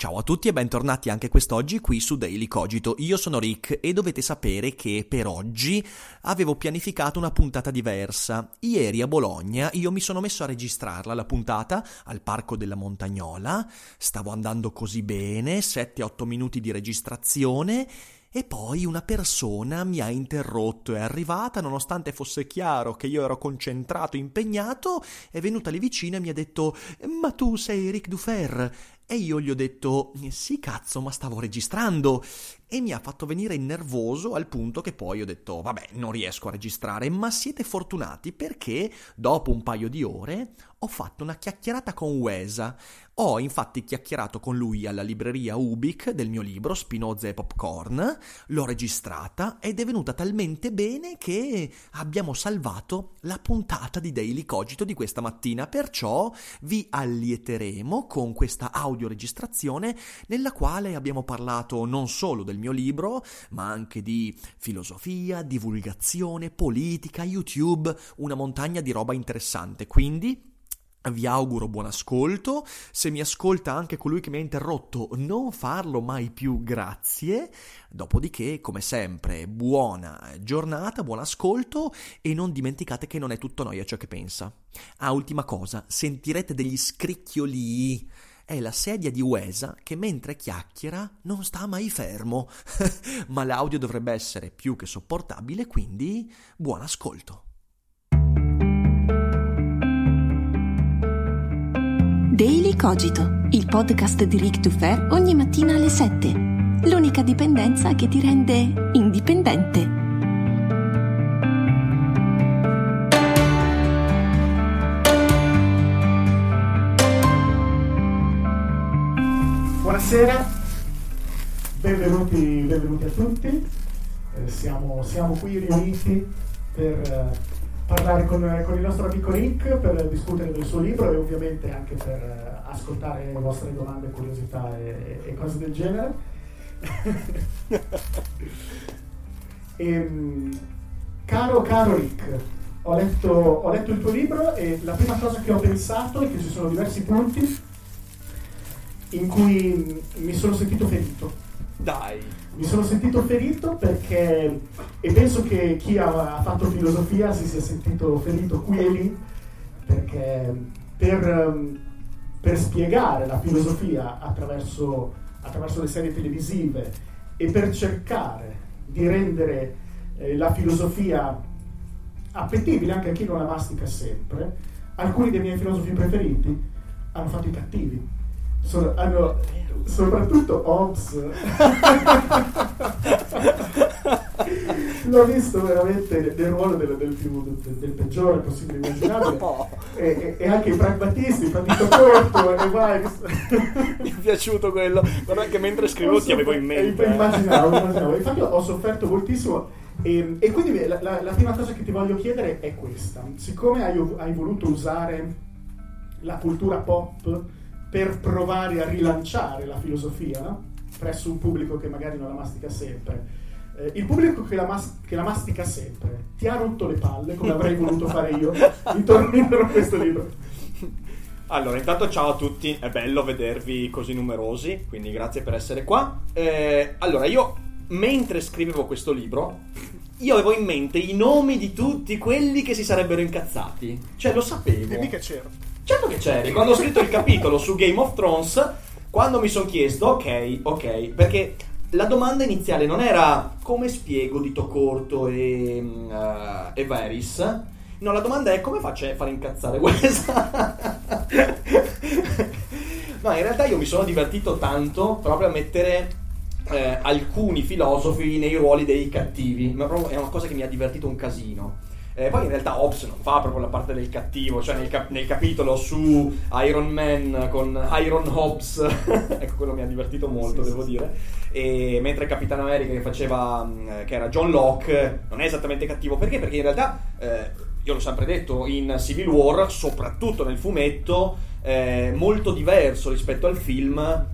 Ciao a tutti e bentornati anche quest'oggi qui su Daily Cogito. Io sono Rick e dovete sapere che per oggi avevo pianificato una puntata diversa. Ieri a Bologna io mi sono messo a registrarla la puntata al Parco della Montagnola. Stavo andando così bene, 7-8 minuti di registrazione e poi una persona mi ha interrotto, è arrivata, nonostante fosse chiaro che io ero concentrato, impegnato, è venuta lì vicino e mi ha detto Ma tu sei Rick Dufer? E io gli ho detto Sì cazzo, ma stavo registrando. E mi ha fatto venire nervoso al punto che poi ho detto vabbè non riesco a registrare ma siete fortunati perché dopo un paio di ore ho fatto una chiacchierata con Wesa. Ho infatti chiacchierato con lui alla libreria Ubik del mio libro Spinoza e Popcorn, l'ho registrata ed è venuta talmente bene che abbiamo salvato la puntata di Daily Cogito di questa mattina, perciò vi allieteremo con questa audioregistrazione nella quale abbiamo parlato non solo del mio libro, ma anche di filosofia, divulgazione, politica, YouTube, una montagna di roba interessante. Quindi vi auguro buon ascolto. Se mi ascolta anche colui che mi ha interrotto, non farlo mai più, grazie. Dopodiché, come sempre, buona giornata, buon ascolto e non dimenticate che non è tutto noia ciò che pensa. Ah, ultima cosa, sentirete degli scricchioli è la sedia di Uesa che mentre chiacchiera non sta mai fermo. Ma l'audio dovrebbe essere più che sopportabile, quindi buon ascolto. Daily Cogito, il podcast di Rick Dufer ogni mattina alle 7. L'unica dipendenza che ti rende indipendente. Buonasera, benvenuti, benvenuti a tutti. Eh, siamo, siamo, qui riuniti per eh, parlare con, con, il nostro amico Rick, per discutere del suo libro e ovviamente anche per eh, ascoltare le vostre domande, curiosità e, e cose del genere. e, ehm, caro, caro Rick, ho letto, ho letto il tuo libro e la prima cosa che ho pensato è che ci sono diversi punti in cui mi sono sentito ferito. Dai. Mi sono sentito ferito perché, e penso che chi ha fatto filosofia si sia sentito ferito qui e lì, perché per, per spiegare la filosofia attraverso, attraverso, le serie televisive e per cercare di rendere eh, la filosofia appetibile anche a chi non la mastica sempre, alcuni dei miei filosofi preferiti hanno fatto i cattivi sono, hanno soprattutto Hobbes l'ho visto veramente nel ruolo del, del, più, del, del peggiore possibile immaginabile no. e, e, anche i pragmatisti partito corto e vai mi è piaciuto quello guarda che mentre scrivevo ti avevo in mente eh. immaginavo, immaginavo. infatti ho sofferto moltissimo e, e quindi la, la, la, prima cosa che ti voglio chiedere è questa siccome hai, hai voluto usare la cultura pop per provare a rilanciare la filosofia no? presso un pubblico che magari non la mastica sempre. Eh, il pubblico che la, mas- che la, mastica sempre ti ha rotto le palle, come avrei voluto fare io, intorno a questo libro. Allora, intanto ciao a tutti, è bello vedervi così numerosi, quindi grazie per essere qua. Eh, allora, io mentre scrivevo questo libro, io avevo in mente i nomi di tutti quelli che si sarebbero incazzati. Cioè, lo sapevo. Dimmi che c'ero. Certo che c'eri. Quando ho scritto il capitolo su Game of Thrones, quando mi sono chiesto, ok, ok, perché la domanda iniziale non era come spiego Dito Corto e, uh, e Varys. No, la domanda è come faccio a fare incazzare questa? no, in realtà io mi sono divertito tanto proprio a mettere eh, alcuni filosofi nei ruoli dei cattivi. Ma proprio è una cosa che mi ha divertito un casino. Eh, poi in realtà Hobbes non fa proprio la parte del cattivo, cioè nel, cap- nel capitolo su Iron Man con Iron Hobbes, ecco quello mi ha divertito molto, sì, devo sì. dire. E mentre Capitano America che faceva, mm, che era John Locke, non è esattamente cattivo, perché? Perché in realtà, eh, io l'ho sempre detto, in Civil War, soprattutto nel fumetto, eh, molto diverso rispetto al film,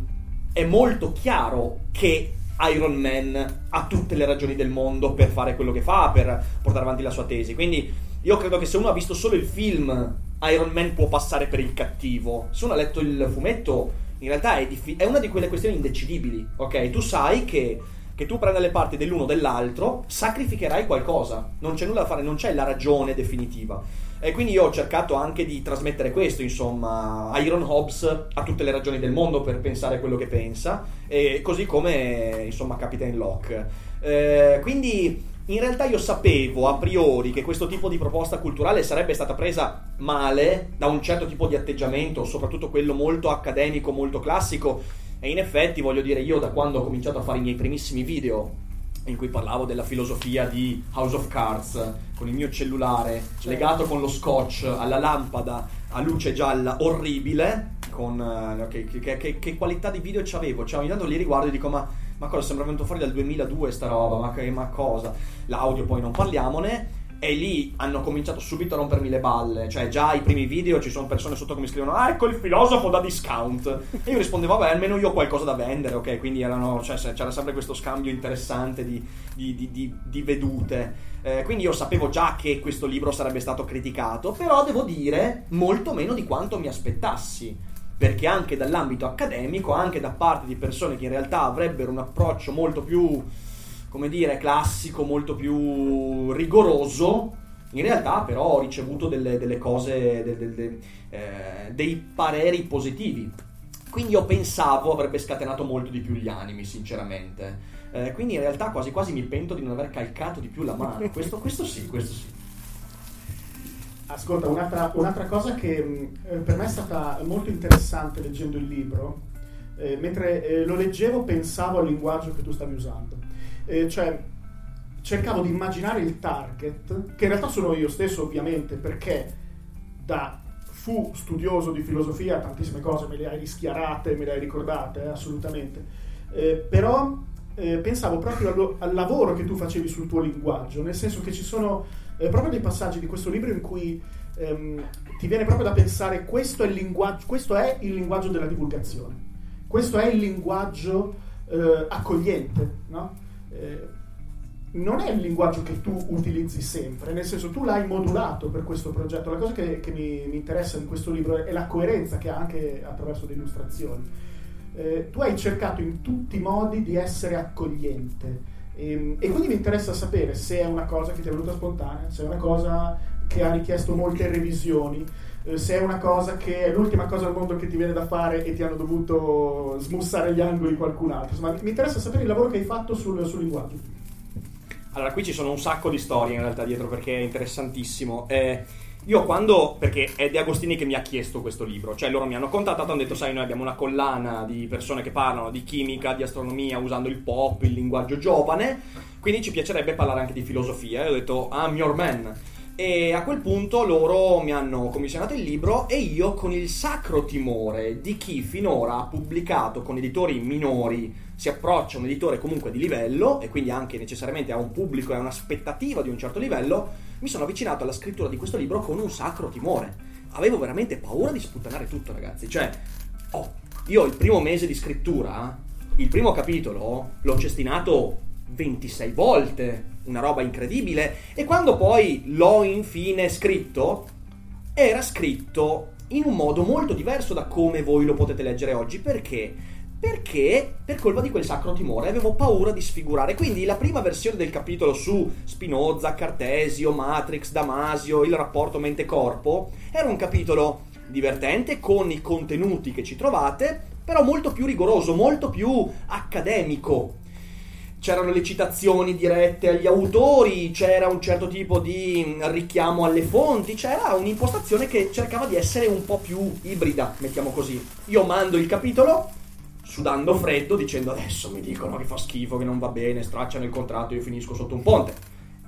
è molto chiaro che Iron Man ha tutte le ragioni del mondo per fare quello che fa, per portare avanti la sua tesi. Quindi io credo che se uno ha visto solo il film, Iron Man può passare per il cattivo. Se uno ha letto il fumetto, in realtà è, diffi- è una di quelle questioni indecidibili. Ok, tu sai che, che tu prenda le parti dell'uno o dell'altro, sacrificherai qualcosa. Non c'è nulla da fare, non c'è la ragione definitiva. E quindi io ho cercato anche di trasmettere questo, insomma, Iron Hobbs ha tutte le ragioni del mondo per pensare quello che pensa, e così come, insomma, Captain Locke. Eh, quindi in realtà io sapevo a priori che questo tipo di proposta culturale sarebbe stata presa male da un certo tipo di atteggiamento, soprattutto quello molto accademico, molto classico, e in effetti voglio dire, io da quando ho cominciato a fare i miei primissimi video in cui parlavo della filosofia di House of Cards con il mio cellulare certo. legato con lo scotch alla lampada a luce gialla orribile con uh, che, che, che, che, qualità di video c'avevo cioè ogni tanto li riguardo e dico ma, ma cosa sembra venuto fuori dal 2002 sta roba? Ma, ma cosa? L'audio poi non parliamone e lì hanno cominciato subito a rompermi le balle. Cioè, già ai primi video ci sono persone sotto che mi scrivono: Ah, ecco il filosofo da discount. E io rispondevo: Vabbè, almeno io ho qualcosa da vendere, ok? Quindi erano, cioè, c'era sempre questo scambio interessante di, di, di, di vedute. Eh, quindi io sapevo già che questo libro sarebbe stato criticato, però devo dire molto meno di quanto mi aspettassi. Perché anche dall'ambito accademico, anche da parte di persone che in realtà avrebbero un approccio molto più come dire, classico, molto più rigoroso. In realtà, però, ho ricevuto delle, delle cose, de, de, eh, dei pareri positivi. Quindi io pensavo avrebbe scatenato molto di più gli animi, sinceramente. Eh, quindi in realtà quasi quasi mi pento di non aver calcato di più la mano. Questo, questo sì, questo sì. Ascolta, un'altra, un'altra cosa che eh, per me è stata molto interessante leggendo il libro, eh, mentre eh, lo leggevo pensavo al linguaggio che tu stavi usando eh, cioè cercavo di immaginare il target, che in realtà sono io stesso ovviamente, perché da fu studioso di filosofia tantissime cose me le hai rischiarate, me le hai ricordate, eh, assolutamente, eh, però eh, pensavo proprio al, al, lavoro che tu facevi sul tuo linguaggio, nel senso che ci sono eh, proprio dei passaggi di questo libro in cui ehm, ti viene proprio da pensare questo è questo è il linguaggio della divulgazione, questo è il linguaggio eh, accogliente, no? Eh, non è il linguaggio che tu utilizzi sempre, nel senso tu l'hai modulato per questo progetto. La cosa che, che mi, mi, interessa in questo libro è la coerenza che ha anche attraverso le illustrazioni. Eh, tu hai cercato in tutti i modi di essere accogliente e, ehm, e, quindi mi interessa sapere se è una cosa che ti è venuta spontanea, se è una cosa che ha richiesto molte revisioni, se è una cosa che è l'ultima cosa al mondo che ti viene da fare e ti hanno dovuto smussare gli angoli qualcun altro. Insomma, mi interessa sapere il lavoro che hai fatto sul, sul linguaggio. Allora, qui ci sono un sacco di storie in realtà dietro perché è interessantissimo. Eh, io quando, perché è De Agostini che mi ha chiesto questo libro, cioè loro mi hanno contattato e hanno detto, sai, noi abbiamo una collana di persone che parlano di chimica, di astronomia, usando il pop, il linguaggio giovane, quindi ci piacerebbe parlare anche di filosofia. E ho detto, I'm your man. E a quel punto loro mi hanno commissionato il libro e io con il sacro timore di chi finora ha pubblicato con editori minori si approccia a un editore comunque di livello e quindi anche necessariamente a un pubblico e a un'aspettativa di un certo livello, mi sono avvicinato alla scrittura di questo libro con un sacro timore. Avevo veramente paura di sputtanare tutto, ragazzi. Cioè, oh, io il primo mese di scrittura, il primo capitolo, l'ho cestinato 26 volte, una roba incredibile. E quando poi l'ho infine scritto, era scritto in un modo molto diverso da come voi lo potete leggere oggi. Perché? perché per colpa di quel sacro timore avevo paura di sfigurare. Quindi la prima versione del capitolo su Spinoza, Cartesio, Matrix, Damasio, il rapporto mente-corpo era un capitolo divertente con i contenuti che ci trovate, però molto più rigoroso, molto più accademico. C'erano le citazioni dirette agli autori, c'era un certo tipo di richiamo alle fonti, c'era un'impostazione che cercava di essere un po' più ibrida, mettiamo così. Io mando il capitolo, sudando freddo, dicendo adesso mi dicono che fa schifo, che non va bene, stracciano il contratto, io finisco sotto un ponte.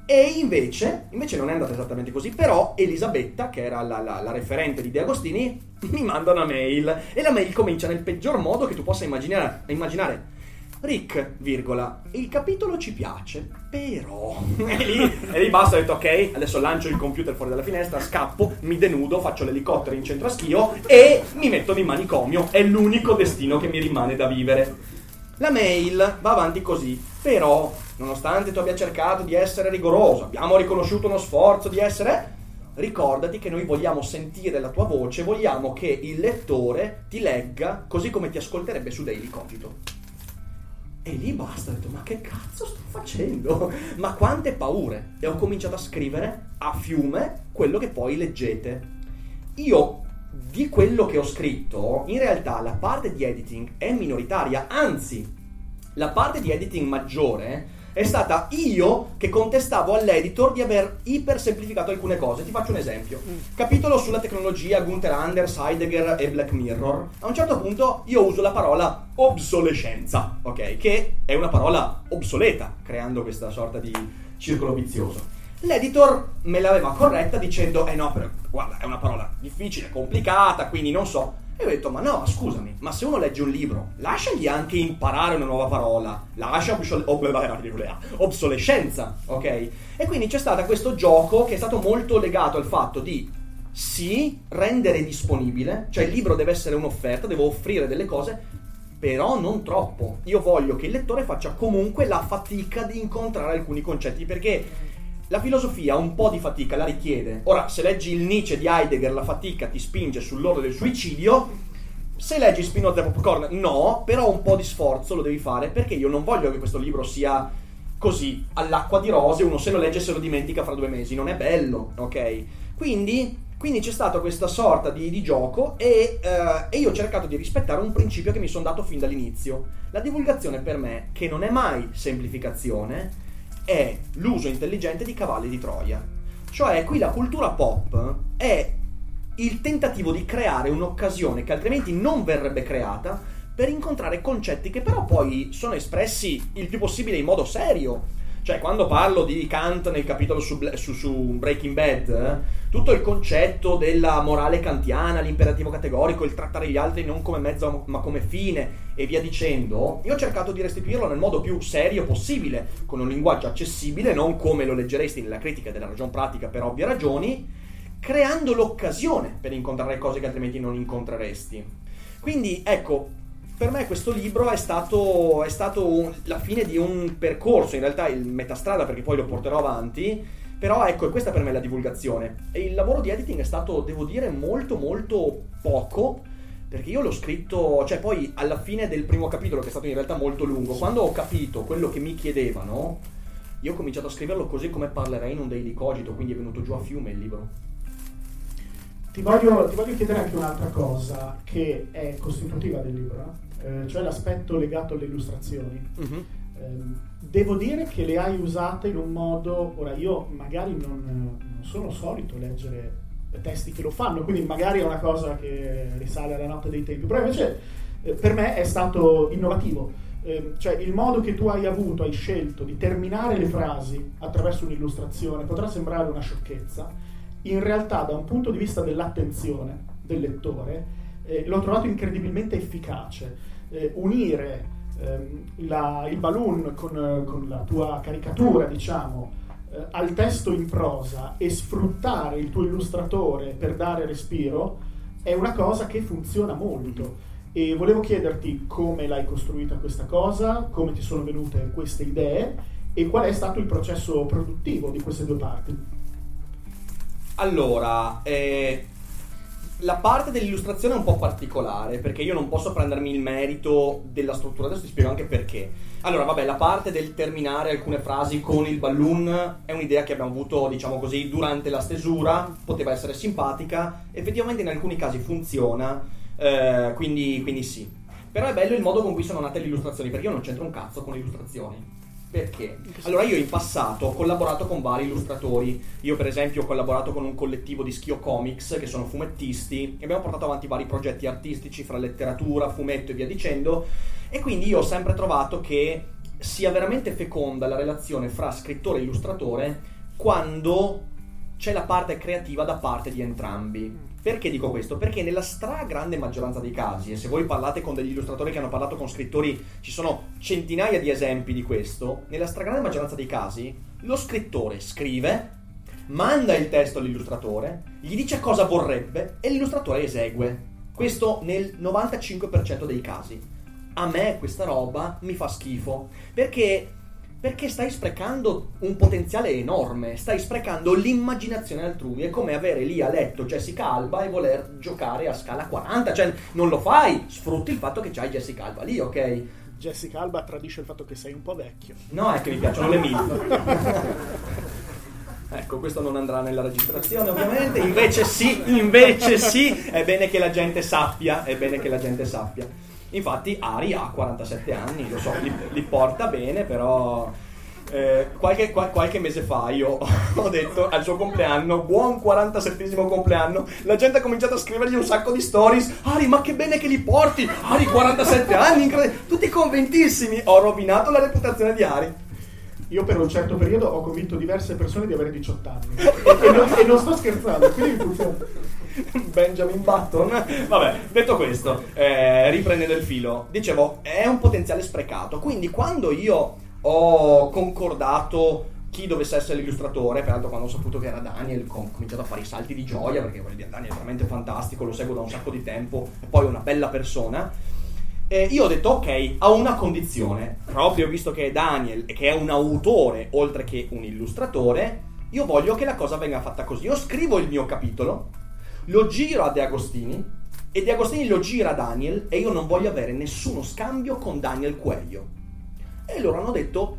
E invece, invece non è andata esattamente così, però Elisabetta, che era la, la, la, referente di De Agostini, mi manda una mail e la mail comincia nel peggior modo che tu possa immaginare. immaginare. Rick, virgola, il capitolo ci piace, però... e, lì, e lì basta, ho detto ok, adesso lancio il computer fuori dalla finestra, scappo, mi denudo, faccio l'elicottero in centro a schio e mi metto di manicomio. È l'unico destino che mi rimane da vivere. La mail va avanti così, però, nonostante tu abbia cercato di essere rigoroso, abbiamo riconosciuto uno sforzo di essere, ricordati che noi vogliamo sentire la tua voce, vogliamo che il lettore ti legga così come ti ascolterebbe su Daily Cogito. E lì basta, ho detto, ma che cazzo sto facendo? Ma quante paure! E ho cominciato a scrivere a fiume quello che poi leggete. Io di quello che ho scritto, in realtà la parte di editing è minoritaria, anzi, la parte di editing maggiore è stata io che contestavo all'editor di aver iper semplificato alcune cose. Ti faccio un esempio. Mm. Capitolo sulla tecnologia Gunther Anders, Heidegger e Black Mirror. A un certo punto io uso la parola obsolescenza, ok? Che è una parola obsoleta, creando questa sorta di circolo vizioso. L'editor me l'aveva corretta dicendo, eh no, però, guarda, è una parola difficile, complicata, quindi non so. E ho detto, ma no, scusami, ma se uno legge un libro, lasciagli anche imparare una nuova parola, lascia obsolescenza, ok? E quindi c'è stato questo gioco che è stato molto legato al fatto di, sì, rendere disponibile, cioè il libro deve essere un'offerta, devo offrire delle cose, però non troppo. Io voglio che il lettore faccia comunque la fatica di incontrare alcuni concetti, perché la filosofia un po' di fatica la richiede. Ora, se leggi il Nietzsche di Heidegger, la fatica ti spinge sull'orlo del suicidio. Se leggi Spinoza e Popcorn, no, però un po' di sforzo lo devi fare perché io non voglio che questo libro sia così all'acqua di rose. Uno se lo legge se lo dimentica fra due mesi. Non è bello, ok? Quindi quindi c'è stata questa sorta di, di gioco e, uh, e, io ho cercato di rispettare un principio che mi sono dato fin dall'inizio. La divulgazione per me, che non è mai semplificazione, è l'uso intelligente di cavalli di Troia. Cioè, qui la cultura pop è il tentativo di creare un'occasione che altrimenti non verrebbe creata per incontrare concetti che però poi sono espressi il più possibile in modo serio cioè, quando parlo di Kant nel capitolo su, su, su Breaking Bad, eh, tutto il concetto della morale kantiana, l'imperativo categorico, il trattare gli altri non come mezzo ma come fine e via dicendo, io ho cercato di restituirlo nel modo più serio possibile, con un linguaggio accessibile, non come lo leggeresti nella critica della ragion pratica per ovvie ragioni, creando l'occasione per incontrare cose che altrimenti non incontreresti. Quindi, ecco, per me questo libro è stato, è stato la fine di un percorso, in realtà il metastrada perché poi lo porterò avanti, però ecco, questa per me è la divulgazione. E il lavoro di editing è stato, devo dire, molto molto poco, perché io l'ho scritto, cioè poi alla fine del primo capitolo, che è stato in realtà molto lungo, quando ho capito quello che mi chiedevano, io ho cominciato a scriverlo così come parlerei in un daily cogito, quindi è venuto giù a fiume il libro. Ti voglio, ti voglio chiedere anche un'altra cosa che è costitutiva del libro eh, cioè l'aspetto legato alle illustrazioni. Uh-huh. Eh, devo dire che le hai usate in un modo, ora io magari non, non sono solito leggere testi che lo fanno, quindi magari è una cosa che risale alla notte dei tempi, però invece eh, per me è stato innovativo. Eh, cioè il modo che tu hai avuto, hai scelto di terminare le frasi attraverso un'illustrazione potrà sembrare una sciocchezza, in realtà da un punto di vista dell'attenzione del lettore eh, l'ho trovato incredibilmente efficace. Eh, unire ehm, la, il balloon con, con, la tua caricatura, diciamo, eh, al testo in prosa e sfruttare il tuo illustratore per dare respiro è una cosa che funziona molto. E volevo chiederti come l'hai costruita questa cosa, come ti sono venute queste idee e qual è stato il processo produttivo di queste due parti. Allora, eh, la parte dell'illustrazione è un po' particolare perché io non posso prendermi il merito della struttura, adesso ti spiego anche perché. Allora, vabbè, la parte del terminare alcune frasi con il balloon è un'idea che abbiamo avuto, diciamo così, durante la stesura, poteva essere simpatica, effettivamente in alcuni casi funziona, eh, quindi, quindi sì. Però è bello il modo con cui sono nate le illustrazioni, perché io non c'entro un cazzo con le illustrazioni. Perché? Allora io in passato ho collaborato con vari illustratori, io per esempio ho collaborato con un collettivo di Schio Comics che sono fumettisti e abbiamo portato avanti vari progetti artistici fra letteratura, fumetto e via dicendo e quindi io ho sempre trovato che sia veramente feconda la relazione fra scrittore e illustratore quando c'è la parte creativa da parte di entrambi. Perché dico questo? Perché nella stragrande maggioranza dei casi, e se voi parlate con degli illustratori che hanno parlato con scrittori, ci sono centinaia di esempi di questo, nella stragrande maggioranza dei casi lo scrittore scrive, manda il testo all'illustratore, gli dice cosa vorrebbe e l'illustratore esegue. Questo nel 95% dei casi. A me questa roba mi fa schifo, perché perché stai sprecando un potenziale enorme, stai sprecando l'immaginazione altrui. È come avere lì a letto Jessica Alba e voler giocare a scala 40, cioè non lo fai, sfrutti il fatto che c'hai Jessica Alba lì, ok? Jessica Alba tradisce il fatto che sei un po' vecchio. No, è che mi piacciono le MILF. Ecco, questo non andrà nella registrazione ovviamente, invece sì, invece sì, è bene che la gente sappia, è bene che la gente sappia. Infatti Ari ha 47 anni, lo so, li, li porta bene, però eh, qualche, qual, qualche, mese fa io ho detto al suo compleanno, buon 47 compleanno, la gente ha cominciato a scrivergli un sacco di stories, Ari ma che bene che li porti, Ari 47 anni, incredibile, tutti convintissimi, ho rovinato la reputazione di Ari. Io per un certo periodo ho convinto diverse persone di avere 18 anni e, non, e non sto scherzando, quindi funziona. Benjamin Button. Vabbè, detto questo, eh, riprendendo il filo, dicevo, è un potenziale sprecato. Quindi quando io ho concordato chi dovesse essere l'illustratore, peraltro quando ho saputo che era Daniel ho cominciato a fare i salti di gioia, perché voglio dire, Daniel è veramente fantastico, lo seguo da un sacco di tempo, poi è una bella persona. Eh, io ho detto ok, a una condizione, proprio visto che è Daniel che è un autore oltre che un illustratore, io voglio che la cosa venga fatta così. Io scrivo il mio capitolo, lo giro a De Agostini e De Agostini lo gira a Daniel e io non voglio avere nessuno scambio con Daniel Cuello. E loro hanno detto,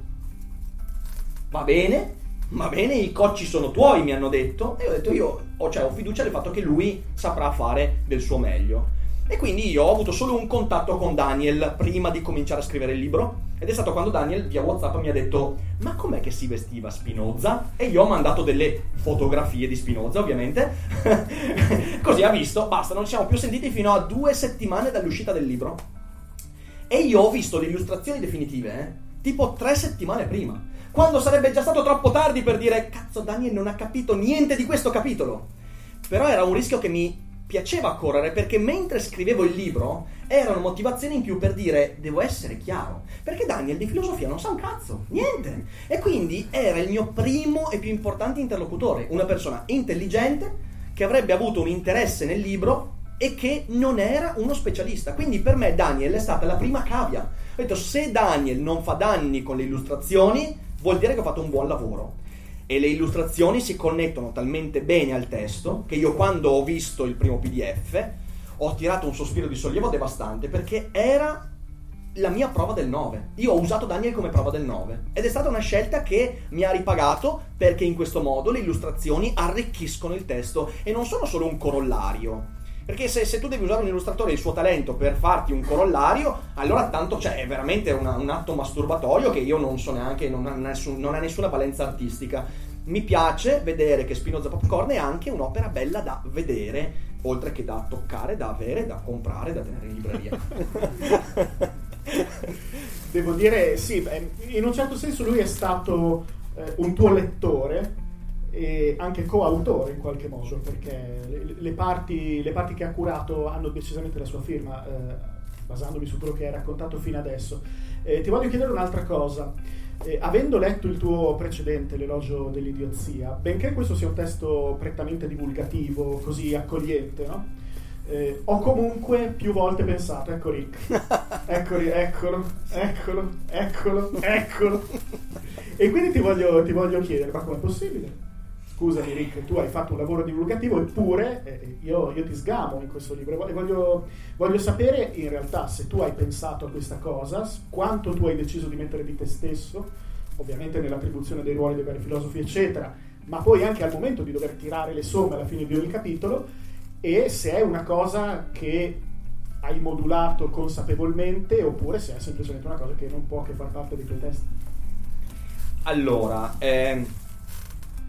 va bene, va bene, i cocci sono tuoi, mi hanno detto. E ho detto, io cioè, ho fiducia nel fatto che lui saprà fare del suo meglio. E quindi io ho avuto solo un contatto con Daniel prima di cominciare a scrivere il libro. Ed è stato quando Daniel via WhatsApp mi ha detto: Ma com'è che si vestiva Spinoza? E io ho mandato delle fotografie di Spinoza, ovviamente. Così ha visto, basta, non ci siamo più sentiti fino a due settimane dall'uscita del libro. E io ho visto le illustrazioni definitive, eh, tipo tre settimane prima. Quando sarebbe già stato troppo tardi per dire: Cazzo, Daniel non ha capito niente di questo capitolo. Però era un rischio che mi piaceva correre perché mentre scrivevo il libro erano motivazioni in più per dire devo essere chiaro perché Daniel di filosofia non sa un cazzo niente. E quindi era il mio primo e più importante interlocutore una persona intelligente che avrebbe avuto un interesse nel libro e che non era uno specialista. Quindi per me Daniel è stata la prima cavia. Ho detto se Daniel non fa danni con le illustrazioni vuol dire che ho fatto un buon lavoro e le illustrazioni si connettono talmente bene al testo che io quando ho visto il primo PDF ho tirato un sospiro di sollievo devastante perché era la mia prova del 9. Io ho usato Daniel come prova del 9 ed è stata una scelta che mi ha ripagato perché in questo modo le illustrazioni arricchiscono il testo e non sono solo un corollario. Perché se, se tu devi usare un illustratore e il suo talento per farti un corollario, allora tanto cioè, è veramente una, un atto masturbatorio che io non so neanche, non ha, nessun, non ha nessuna valenza artistica. Mi piace vedere che Spinoza Popcorn è anche un'opera bella da vedere, oltre che da toccare, da avere, da comprare, da tenere in libreria. Devo dire, sì, in un certo senso lui è stato eh, un tuo lettore e anche coautore in qualche modo, perché le, le, parti, le, parti, che ha curato hanno decisamente la sua firma, eh, basandomi su quello che hai raccontato fino adesso. Eh, ti voglio chiedere un'altra cosa. Eh, avendo letto il tuo precedente, L'elogio dell'idiozia, benché questo sia un testo prettamente divulgativo, così accogliente, no? Eh, ho comunque più volte pensato, ecco Rick, ecco, eccolo, eccolo, eccolo, eccolo. E quindi ti voglio, ti voglio chiedere, ma com'è possibile? Scusami Rick, tu hai fatto un lavoro divulgativo, eppure eh, io, io, ti sgamo in questo libro e voglio, voglio, sapere in realtà se tu hai pensato a questa cosa, quanto tu hai deciso di mettere di te stesso, ovviamente nell'attribuzione dei ruoli dei vari filosofi, eccetera, ma poi anche al momento di dover tirare le somme alla fine di ogni capitolo e se è una cosa che hai modulato consapevolmente oppure se è semplicemente una cosa che non può che far parte dei tuoi testi. Allora, ehm,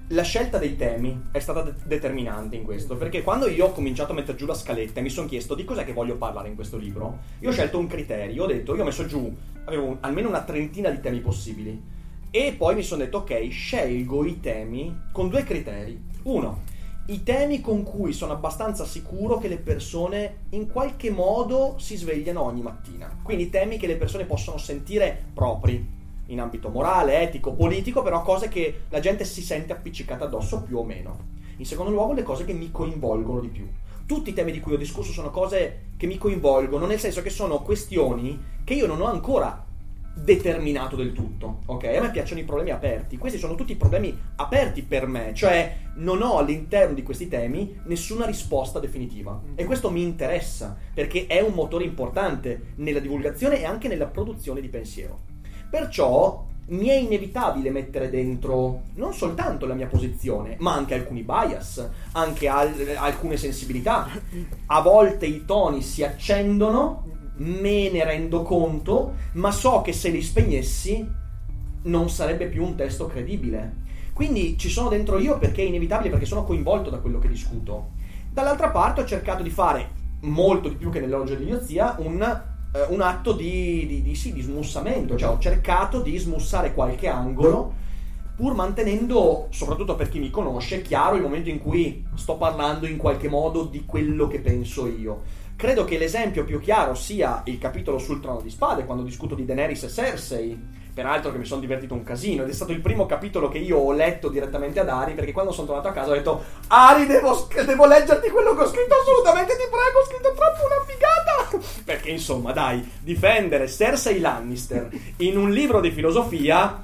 la scelta dei temi è stata de- determinante in questo, perché quando io ho cominciato a mettere giù la scaletta e mi sono chiesto di cos'è che voglio parlare in questo libro, io ho scelto un criterio, ho detto, io ho messo giù, avevo almeno una trentina di temi possibili, e poi mi sono detto, ok, scelgo i temi con due criteri. Uno, i temi con cui sono abbastanza sicuro che le persone in qualche modo si svegliano ogni mattina. Quindi temi che le persone possono sentire propri, in ambito morale, etico, politico, però cose che la gente si sente appiccicata addosso più o meno. In secondo luogo, le cose che mi coinvolgono di più. Tutti i temi di cui ho discusso sono cose che mi coinvolgono, nel senso che sono questioni che io non ho ancora determinato del tutto, ok? A me piacciono i problemi aperti. Questi sono tutti problemi aperti per me, cioè non ho all'interno di questi temi nessuna risposta definitiva. E questo mi interessa, perché è un motore importante nella divulgazione e anche nella produzione di pensiero. Perciò mi è inevitabile mettere dentro non soltanto la mia posizione, ma anche alcuni bias, anche al- alcune sensibilità. A volte i toni si accendono, me ne rendo conto, ma so che se li spegnessi non sarebbe più un testo credibile. Quindi ci sono dentro io perché è inevitabile, perché sono coinvolto da quello che discuto. Dall'altra parte ho cercato di fare molto di più che nell'orologio di idiozia un eh, un atto di, di, di, sì, di smussamento, cioè ho cercato di smussare qualche angolo pur mantenendo, soprattutto per chi mi conosce, chiaro il momento in cui sto parlando in qualche modo di quello che penso io. Credo che l'esempio più chiaro sia il capitolo sul trono di spade, quando discuto di Daenerys e Cersei, peraltro che mi sono divertito un casino ed è stato il primo capitolo che io ho letto direttamente ad Ari perché quando sono tornato a casa ho detto Ari devo, devo leggerti quello che ho scritto assolutamente ti prego ho scritto troppo una figata perché insomma dai difendere Cersei Lannister in un libro di filosofia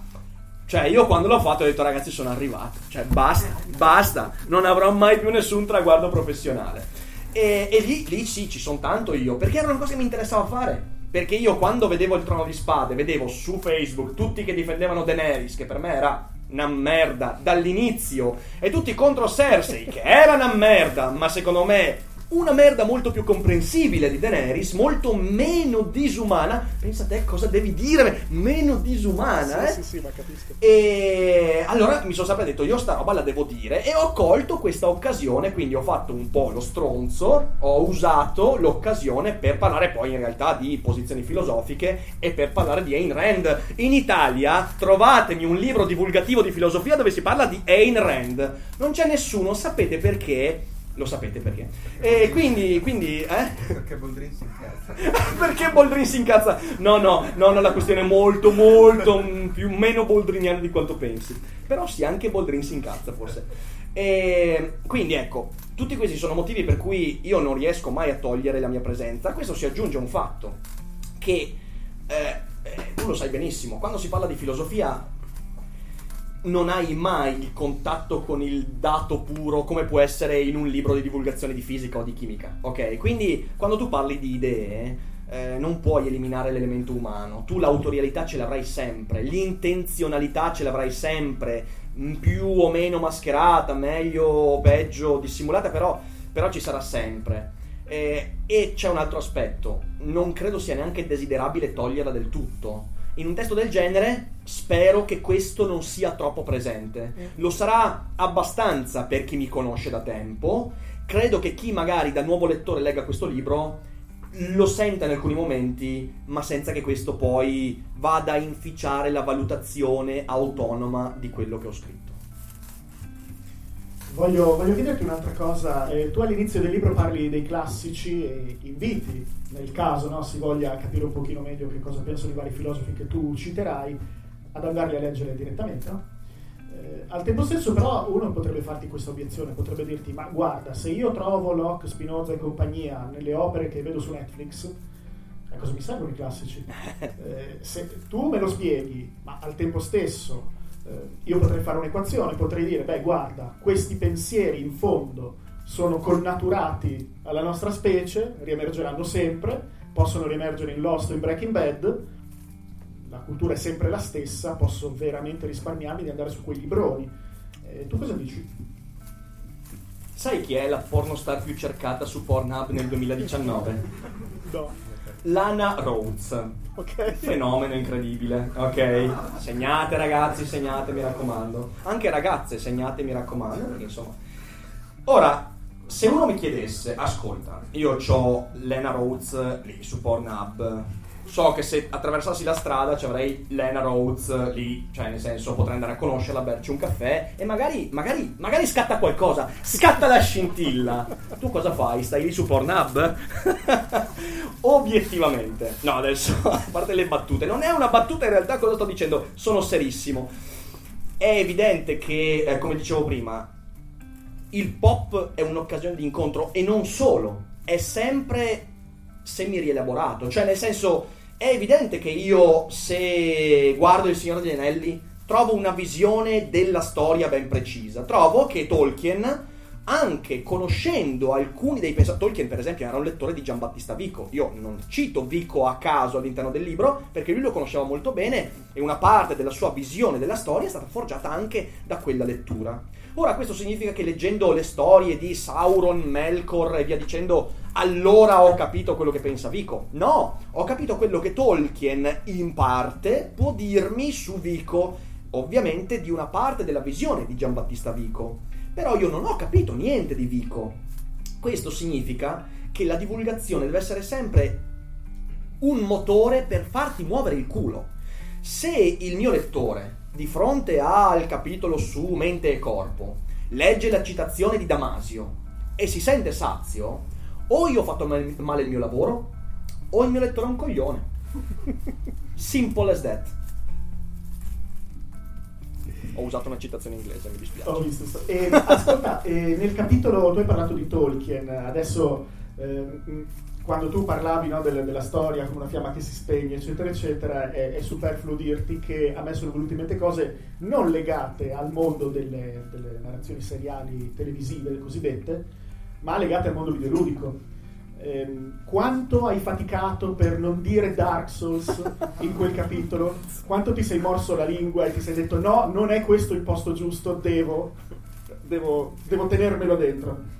cioè, io quando l'ho fatto ho detto, ragazzi, sono arrivato. Cioè, basta, basta. Non avrò mai più nessun traguardo professionale. E, e lì, lì sì, ci sono tanto io, perché era una cosa che mi interessava fare. Perché io quando vedevo il trono di spade, vedevo su Facebook tutti che difendevano Daenerys, che per me era una merda dall'inizio, e tutti contro Cersei, che era una merda, ma secondo me una merda molto più comprensibile di Daenerys, molto meno disumana. Pensa a te cosa devi dire, meno disumana, sì, eh? Sì, sì, ma capisco. E allora mi sono sempre detto, io sta roba la devo dire e ho colto questa occasione, quindi ho fatto un po' lo stronzo, ho usato l'occasione per parlare poi in realtà di posizioni filosofiche e per parlare di Ayn Rand. In Italia trovatemi un libro divulgativo di filosofia dove si parla di Ayn Rand. Non c'è nessuno, sapete perché? Lo sapete perché. E quindi, quindi, eh? Perché Boldrin si incazza. perché Boldrin si incazza? No, no, no, no, la questione è molto, molto più, meno boldriniana di quanto pensi. Però sì, anche Boldrin si incazza forse. E quindi ecco, tutti questi sono motivi per cui io non riesco mai a togliere la mia presenza. A questo si aggiunge un fatto che eh, eh, tu lo sai benissimo, quando si parla di filosofia non hai mai il contatto con il dato puro come può essere in un libro di divulgazione di fisica o di chimica, ok? Quindi quando tu parli di idee eh, non puoi eliminare l'elemento umano, tu l'autorialità ce l'avrai sempre, l'intenzionalità ce l'avrai sempre, più o meno mascherata, meglio o peggio dissimulata, però, però ci sarà sempre. Eh, e c'è un altro aspetto, non credo sia neanche desiderabile toglierla del tutto in un testo del genere spero che questo non sia troppo presente. Lo sarà abbastanza per chi mi conosce da tempo. Credo che chi magari da nuovo lettore legga questo libro lo senta in alcuni momenti, ma senza che questo poi vada a inficiare la valutazione autonoma di quello che ho scritto. Voglio, voglio chiederti un'altra cosa. Eh, tu all'inizio del libro parli dei classici e inviti, nel caso no, si voglia capire un pochino meglio che cosa pensano i vari filosofi che tu citerai, ad andarli a leggere direttamente. No? Eh, al tempo stesso però uno potrebbe farti questa obiezione, potrebbe dirti ma guarda, se io trovo Locke, Spinoza e compagnia nelle opere che vedo su Netflix, a cosa mi servono i classici? Eh, se tu me lo spieghi, ma al tempo stesso io potrei fare un'equazione, potrei dire, beh guarda, questi pensieri in fondo sono connaturati alla nostra specie, riemergeranno sempre, possono riemergere in Lost o in Breaking Bad, la cultura è sempre la stessa, posso veramente risparmiarmi di andare su quei libroni. Eh, tu cosa dici? Sai chi è la pornostar più cercata su Pornhub nel 2019? No. Lana Rhodes. Ok. Fenomeno incredibile, ok? Segnate ragazzi, segnate, mi raccomando. Anche ragazze, segnate, mi raccomando, perché insomma... Ora, se uno mi chiedesse, ascolta, io ho Lena Rhodes lì su Pornhub, so che se attraversassi la strada ci avrei Lena Rhodes lì, cioè nel senso potrei andare a conoscerla, berci un caffè e magari, magari, magari scatta qualcosa, scatta la scintilla. Tu cosa fai? Stai lì su Pornhub? Obiettivamente. No, adesso, a parte le battute, non è una battuta in realtà cosa sto dicendo, sono serissimo. È evidente che, eh, come dicevo prima, il pop è un'occasione di incontro e non solo, è sempre semi-rielaborato, cioè nel senso è evidente che io se guardo Il Signore degli Anelli trovo una visione della storia ben precisa, trovo che Tolkien anche conoscendo alcuni dei pensatori, Tolkien per esempio era un lettore di Giambattista Vico, io non cito Vico a caso all'interno del libro perché lui lo conosceva molto bene e una parte della sua visione della storia è stata forgiata anche da quella lettura. Ora questo significa che leggendo le storie di Sauron, Melkor e via dicendo, allora ho capito quello che pensa Vico. No, ho capito quello che Tolkien in parte può dirmi su Vico, ovviamente di una parte della visione di Giambattista Vico. Però io non ho capito niente di Vico. Questo significa che la divulgazione deve essere sempre un motore per farti muovere il culo. Se il mio lettore di fronte al capitolo su mente e corpo, legge la citazione di Damasio e si sente sazio, o io ho fatto male il mio lavoro, o il mio lettore è un coglione. Simple as that. Ho usato una citazione inglese, mi dispiace. Ho visto. sto- E, ascolta, eh, nel capitolo tu hai parlato di Tolkien, adesso eh, quando tu parlavi no, del- della storia come una fiamma che si spegne, eccetera, eccetera, è, è superfluo dirti che a me sono venute in mente cose non legate al mondo delle, delle narrazioni seriali televisive, le cosiddette, ma legate al mondo videoludico. Ehm, quanto hai faticato per non dire Dark Souls in quel capitolo? Quanto ti sei morso la lingua e ti sei detto no, non è questo il posto giusto, devo, devo, devo tenermelo dentro?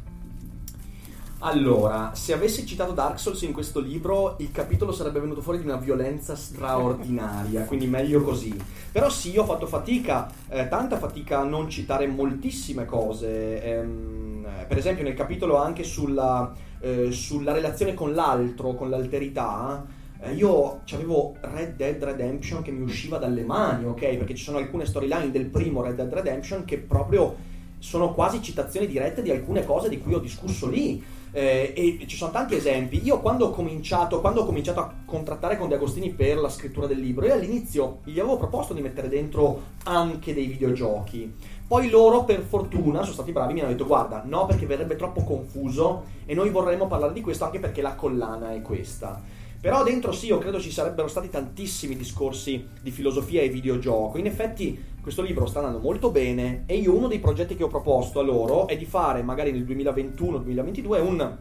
Allora, se avessi citato Dark Souls in questo libro, il capitolo sarebbe venuto fuori di una violenza straordinaria, quindi meglio così. Però sì, ho fatto fatica, eh, tanta fatica a non citare moltissime cose. Ehm, eh, per esempio nel capitolo anche sulla, eh, sulla relazione con l'altro, con l'alterità, eh, io avevo Red Dead Redemption che mi usciva dalle mani, ok? Perché ci sono alcune storyline del primo Red Dead Redemption che proprio sono quasi citazioni dirette di alcune cose di cui ho discusso lì. Eh, e ci sono tanti esempi. Io quando ho quando ho cominciato a contrattare con De Agostini per la scrittura del libro, io all'inizio gli avevo proposto di mettere dentro anche dei videogiochi. Poi loro, per fortuna, sono stati bravi, mi hanno detto guarda, no perché verrebbe troppo confuso e noi vorremmo parlare di questo anche perché la collana è questa. Però dentro sì, io credo ci sarebbero stati tantissimi discorsi di filosofia e videogioco. In effetti questo libro sta andando molto bene e io uno dei progetti che ho proposto a loro è di fare magari nel 2021-2022 un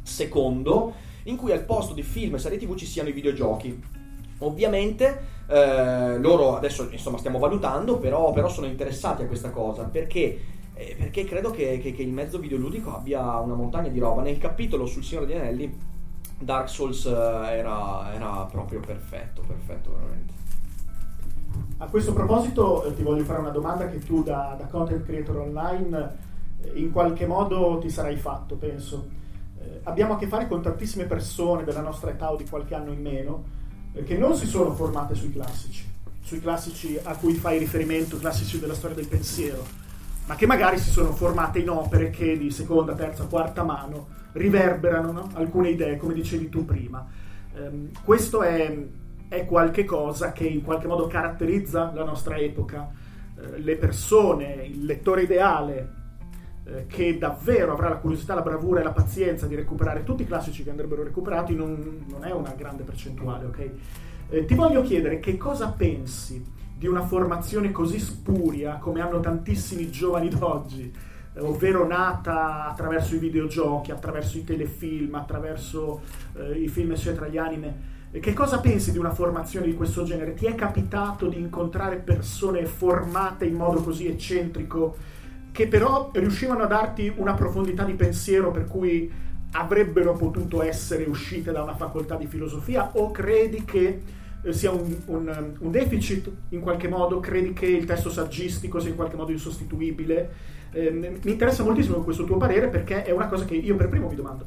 secondo in cui al posto di film e serie tv ci siano i videogiochi. Ovviamente eh, loro adesso insomma stiamo valutando, però, però sono interessati a questa cosa perché eh, perché credo che, che- che il mezzo videoludico abbia una montagna di roba. Nel capitolo sul Signore degli Anelli, Dark Souls eh, era, era proprio perfetto, perfetto veramente. A questo proposito ti voglio fare una domanda che tu da, da content creator online in qualche modo ti sarai fatto, penso. Eh, abbiamo a che fare con tantissime persone della nostra età o di qualche anno in meno che non si sono formate sui classici, sui classici a cui fai riferimento, classici della storia del pensiero, ma che magari si sono formate in opere che di seconda, terza, quarta mano riverberano no? alcune idee, come dicevi tu prima. Ehm, questo è, è qualche cosa che in qualche modo caratterizza la nostra epoca. Eh, le persone, il lettore ideale eh, che davvero avrà la curiosità, la bravura e la pazienza di recuperare tutti i classici che andrebbero recuperati non, non è una grande percentuale, ok? Eh, ti voglio chiedere che cosa pensi di una formazione così spuria come hanno tantissimi giovani d'oggi, eh, ovvero nata attraverso i videogiochi, attraverso i telefilm, attraverso eh, i film eccetera, gli anime. Che cosa pensi di una formazione di questo genere? Ti è capitato di incontrare persone formate in modo così eccentrico che però riuscivano a darti una profondità di pensiero per cui avrebbero potuto essere uscite da una facoltà di filosofia o credi che eh, sia un, un, un, deficit in qualche modo, credi che il testo saggistico sia in qualche modo insostituibile. Eh, mi interessa moltissimo questo tuo parere perché è una cosa che io per primo mi domando.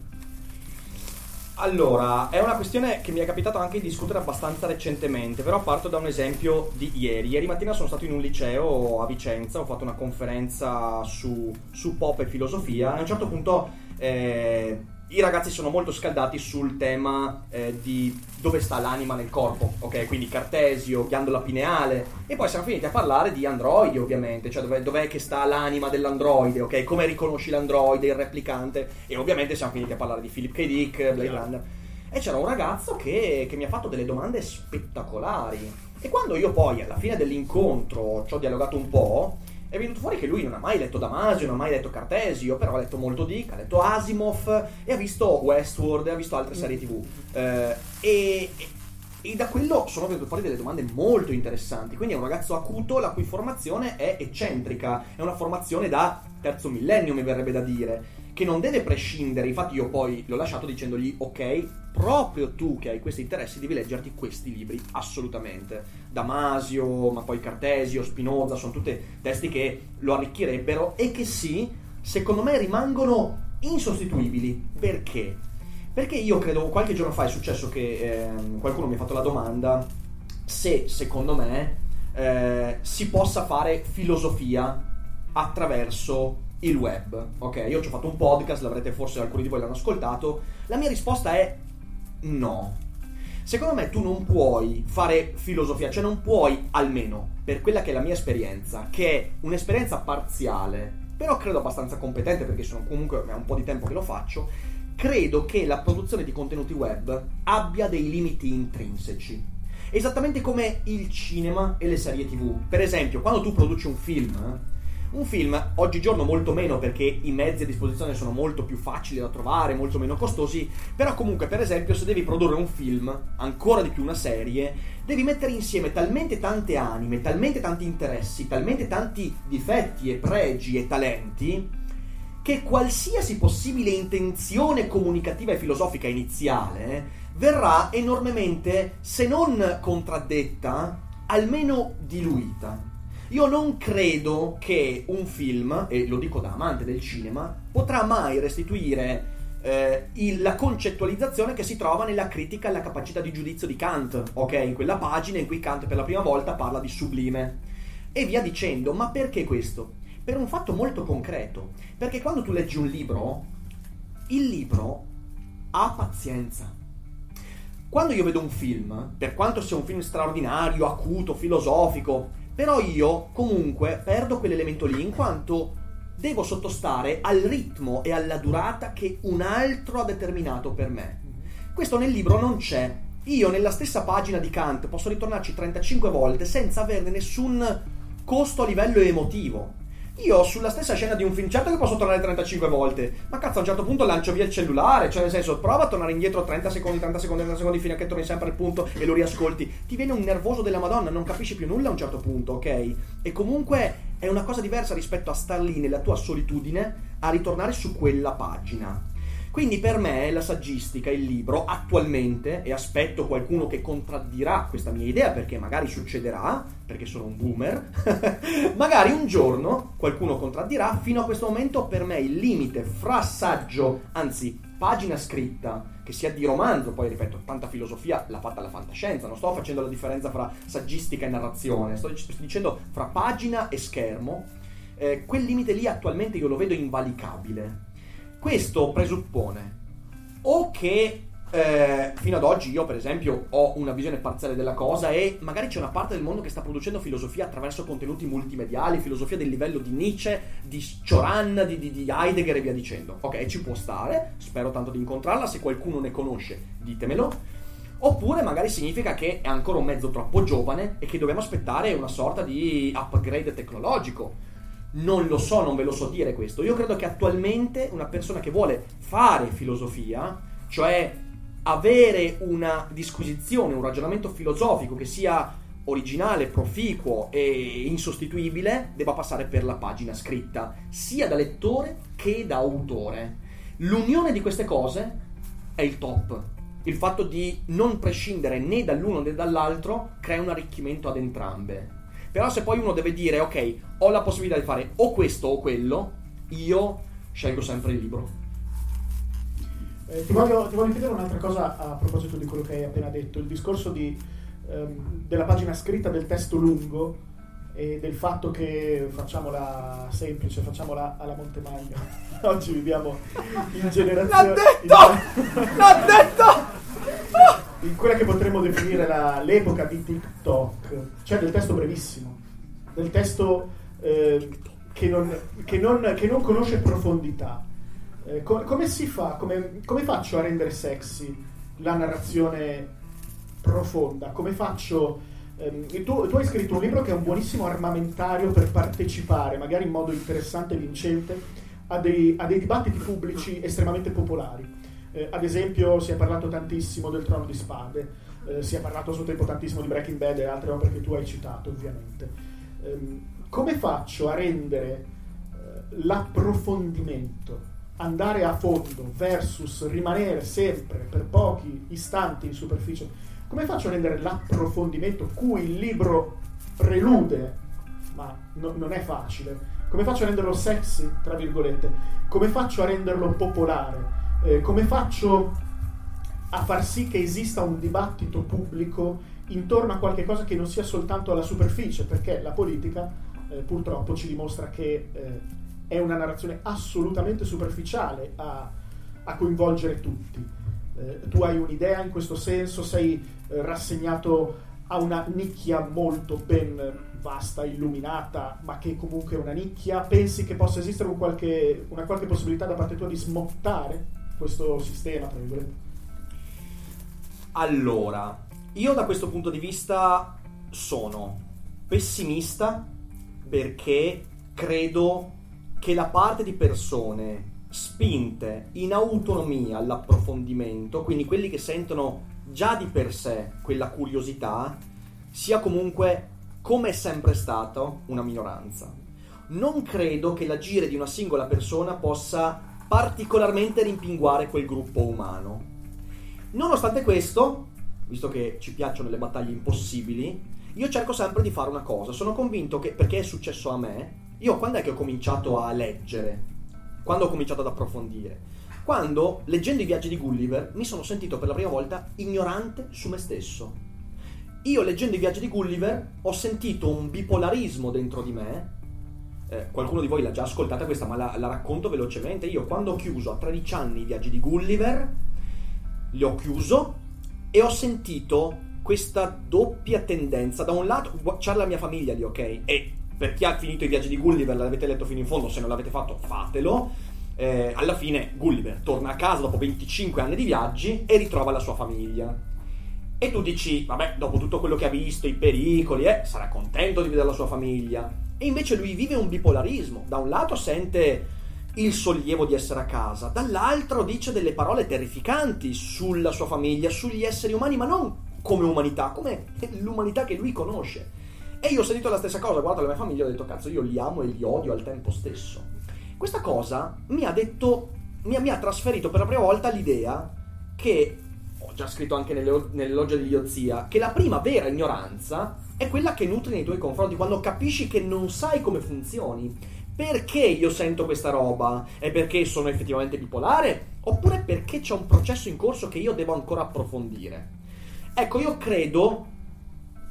Allora, è una questione che mi è capitato anche di discutere abbastanza recentemente, però parto da un esempio di ieri. Ieri mattina sono stato in un liceo a Vicenza, ho fatto una conferenza su, su pop e filosofia a un certo punto eh, i ragazzi sono molto scaldati sul tema eh, di dove sta l'anima nel corpo, ok? Quindi Cartesio, ghiandola pineale, e poi siamo finiti a parlare di androidi, ovviamente, cioè dov'è, dov'è che sta l'anima dell'androide, ok? Come riconosci l'androide, il replicante, e ovviamente siamo finiti a parlare di Philip K. Dick, Blade Runner. E c'era un ragazzo che, che mi ha fatto delle domande spettacolari. E quando io poi, alla fine dell'incontro, ci ho dialogato un po', è venuto fuori che lui non ha mai letto Damasio, non ha mai letto Cartesio, però ha letto molto Dick, ha letto Asimov e ha visto Westworld e ha visto altre serie tv. Eh, e, e da quello sono venute fuori delle domande molto interessanti. Quindi è un ragazzo acuto la cui formazione è eccentrica, è una formazione da terzo millennio, mi verrebbe da dire che non deve prescindere. Infatti, io poi l'ho lasciato dicendogli: Ok, proprio tu che hai questi interessi, devi leggerti questi libri assolutamente. Damasio, ma poi Cartesio, Spinoza, sono tutti testi che lo arricchirebbero e che sì, secondo me rimangono insostituibili. Perché? Perché io credo, qualche giorno fa è successo che eh, qualcuno mi ha fatto la domanda se secondo me eh, si possa fare filosofia attraverso il web. Ok, io ci ho fatto un podcast, l'avrete forse alcuni di voi l'hanno ascoltato. La mia risposta è no. Secondo me tu non puoi fare filosofia, cioè non puoi, almeno per quella che è la mia esperienza, che è un'esperienza parziale, però credo abbastanza competente perché sono comunque è un po' di tempo che lo faccio, credo che la produzione di contenuti web abbia dei limiti intrinseci. Esattamente come il cinema e le serie tv. Per esempio, quando tu produci un film, un film, oggigiorno molto meno perché i mezzi a disposizione sono molto più facili da trovare, molto meno costosi, però comunque per esempio se devi produrre un film, ancora di più una serie, devi mettere insieme talmente tante anime, talmente tanti interessi, talmente tanti difetti e pregi e talenti, che qualsiasi possibile intenzione comunicativa e filosofica iniziale verrà enormemente, se non contraddetta, almeno diluita. Io non credo che un film, e lo dico da amante del cinema, potrà mai restituire eh, il, la concettualizzazione che si trova nella critica alla capacità di giudizio di Kant, ok? In quella pagina in cui Kant per la prima volta parla di sublime. E via dicendo, ma perché questo? Per un fatto molto concreto. Perché quando tu leggi un libro, il libro ha pazienza. Quando io vedo un film, per quanto sia un film straordinario, acuto, filosofico, però io comunque perdo quell'elemento lì in quanto devo sottostare al ritmo e alla durata che un altro ha determinato per me. Questo nel libro non c'è. Io nella stessa pagina di Kant posso ritornarci 35 volte senza averne nessun costo a livello emotivo. Io sulla stessa scena di un film, certo che posso tornare 35 volte, ma cazzo a un certo punto lancio via il cellulare, cioè nel senso prova a tornare indietro 30 secondi, 30 secondi, 30 secondi fino a che torni sempre al punto e lo riascolti. Ti viene un nervoso della Madonna, non capisci più nulla a un certo punto, ok? E comunque è una cosa diversa rispetto a star lì nella tua solitudine a ritornare su quella pagina. Quindi per me la saggistica, il libro, attualmente, e aspetto qualcuno che contraddirà questa mia idea perché magari succederà, perché sono un boomer, magari un giorno qualcuno contraddirà, fino a questo momento per me il limite fra saggio, anzi pagina scritta, che sia di romanzo, poi ripeto, tanta filosofia l'ha fatta la fantascienza, non sto facendo la differenza fra saggistica e narrazione, sto dicendo fra pagina e schermo, eh, quel limite lì attualmente io lo vedo invalicabile questo presuppone o che eh, fino ad oggi io per esempio ho una visione parziale della cosa e magari c'è una parte del mondo che sta producendo filosofia attraverso contenuti multimediali, filosofia del livello di Nietzsche, di Cioran, di, di, di Heidegger e via dicendo. Ok, ci può stare, spero tanto di incontrarla, se qualcuno ne conosce ditemelo. Oppure magari significa che è ancora un mezzo troppo giovane e che dobbiamo aspettare una sorta di upgrade tecnologico. Non lo so, non ve lo so dire questo. Io credo che attualmente una persona che vuole fare filosofia, cioè avere una disquisizione, un ragionamento filosofico che sia originale, proficuo e insostituibile, debba passare per la pagina scritta, sia da lettore che da autore. L'unione di queste cose è il top. Il fatto di non prescindere né dall'uno né dall'altro crea un arricchimento ad entrambe. Però se poi uno deve dire, ok, ho la possibilità di fare o questo o quello, io scelgo sempre il libro. Eh, ti, voglio, ti, voglio, chiedere un'altra cosa a proposito di quello che hai appena detto, il discorso di, ehm, della pagina scritta del testo lungo e del fatto che facciamola semplice, facciamola alla Montemagno. Oggi viviamo in generazione... L'ha detto! In... L'ha detto! In quella che potremmo definire la, l'epoca di TikTok, cioè del testo brevissimo, del testo eh, che, non, che, non, che non conosce profondità eh, com- come si fa? Come, come, faccio a rendere sexy la narrazione profonda? Come faccio? Ehm, tu, tu, hai scritto un libro che è un buonissimo armamentario per partecipare, magari in modo interessante e vincente, a dei, a dei dibattiti pubblici estremamente popolari. Eh, ad esempio, si è parlato tantissimo del Trono di Spade, eh, si è parlato a suo tempo tantissimo di Breaking Bad e altre opere che tu hai citato, ovviamente. Eh, come faccio a rendere eh, l'approfondimento andare a fondo versus rimanere sempre per pochi istanti in superficie, come faccio a rendere l'approfondimento cui il libro prelude, ma no, non è facile, come faccio a renderlo sexy, tra virgolette, come faccio a renderlo popolare, eh, come faccio a far sì che esista un dibattito pubblico intorno a qualche cosa che non sia soltanto alla superficie, perché la politica eh, purtroppo ci dimostra che eh, è una narrazione assolutamente superficiale a, a coinvolgere tutti. Eh, tu hai un'idea in questo senso, sei eh, rassegnato a una nicchia molto ben vasta, illuminata, ma che comunque è una nicchia. Pensi che possa esistere un qualche, una qualche possibilità da parte tua di smottare questo sistema, tra virgolette? Allora, io da questo punto di vista sono pessimista perché credo che la parte di persone spinte in autonomia all'approfondimento, quindi quelli che sentono già di per sé quella curiosità, sia comunque, come è sempre stato, una minoranza. Non credo che l'agire di una singola persona possa particolarmente rimpinguare quel gruppo umano. Nonostante questo, visto che ci piacciono le battaglie impossibili, io cerco sempre di fare una cosa. Sono convinto che, perché è successo a me, io quando è che ho cominciato a leggere? Quando ho cominciato ad approfondire? Quando, leggendo i viaggi di Gulliver, mi sono sentito per la prima volta ignorante su me stesso. Io, leggendo i viaggi di Gulliver, ho sentito un bipolarismo dentro di me. Eh, qualcuno di voi l'ha già ascoltata questa, ma la, la racconto velocemente. Io, quando ho chiuso a 13 anni i viaggi di Gulliver, li ho chiuso e ho sentito questa doppia tendenza. Da un lato, c'era la mia famiglia lì, ok? E per chi ha finito i viaggi di Gulliver, l'avete letto fino in fondo, se non l'avete fatto fatelo. Eh, alla fine Gulliver torna a casa dopo 25 anni di viaggi e ritrova la sua famiglia. E tu dici, vabbè, dopo tutto quello che ha visto, i pericoli, eh, sarà contento di vedere la sua famiglia. E invece lui vive un bipolarismo. Da un lato sente il sollievo di essere a casa, dall'altro dice delle parole terrificanti sulla sua famiglia, sugli esseri umani, ma non come umanità, come l'umanità che lui conosce. E io ho sentito la stessa cosa, guarda la mia famiglia, ho detto cazzo io li amo e li odio al tempo stesso. Questa cosa mi ha detto, mi ha, mi ha trasferito per la prima volta l'idea che, già scritto anche nelle, nell'elogio di Idiozia, che la prima vera ignoranza è quella che nutri nei tuoi confronti quando capisci che non sai come funzioni. Perché io sento questa roba? È perché sono effettivamente bipolare? Oppure perché c'è un processo in corso che io devo ancora approfondire? Ecco, io credo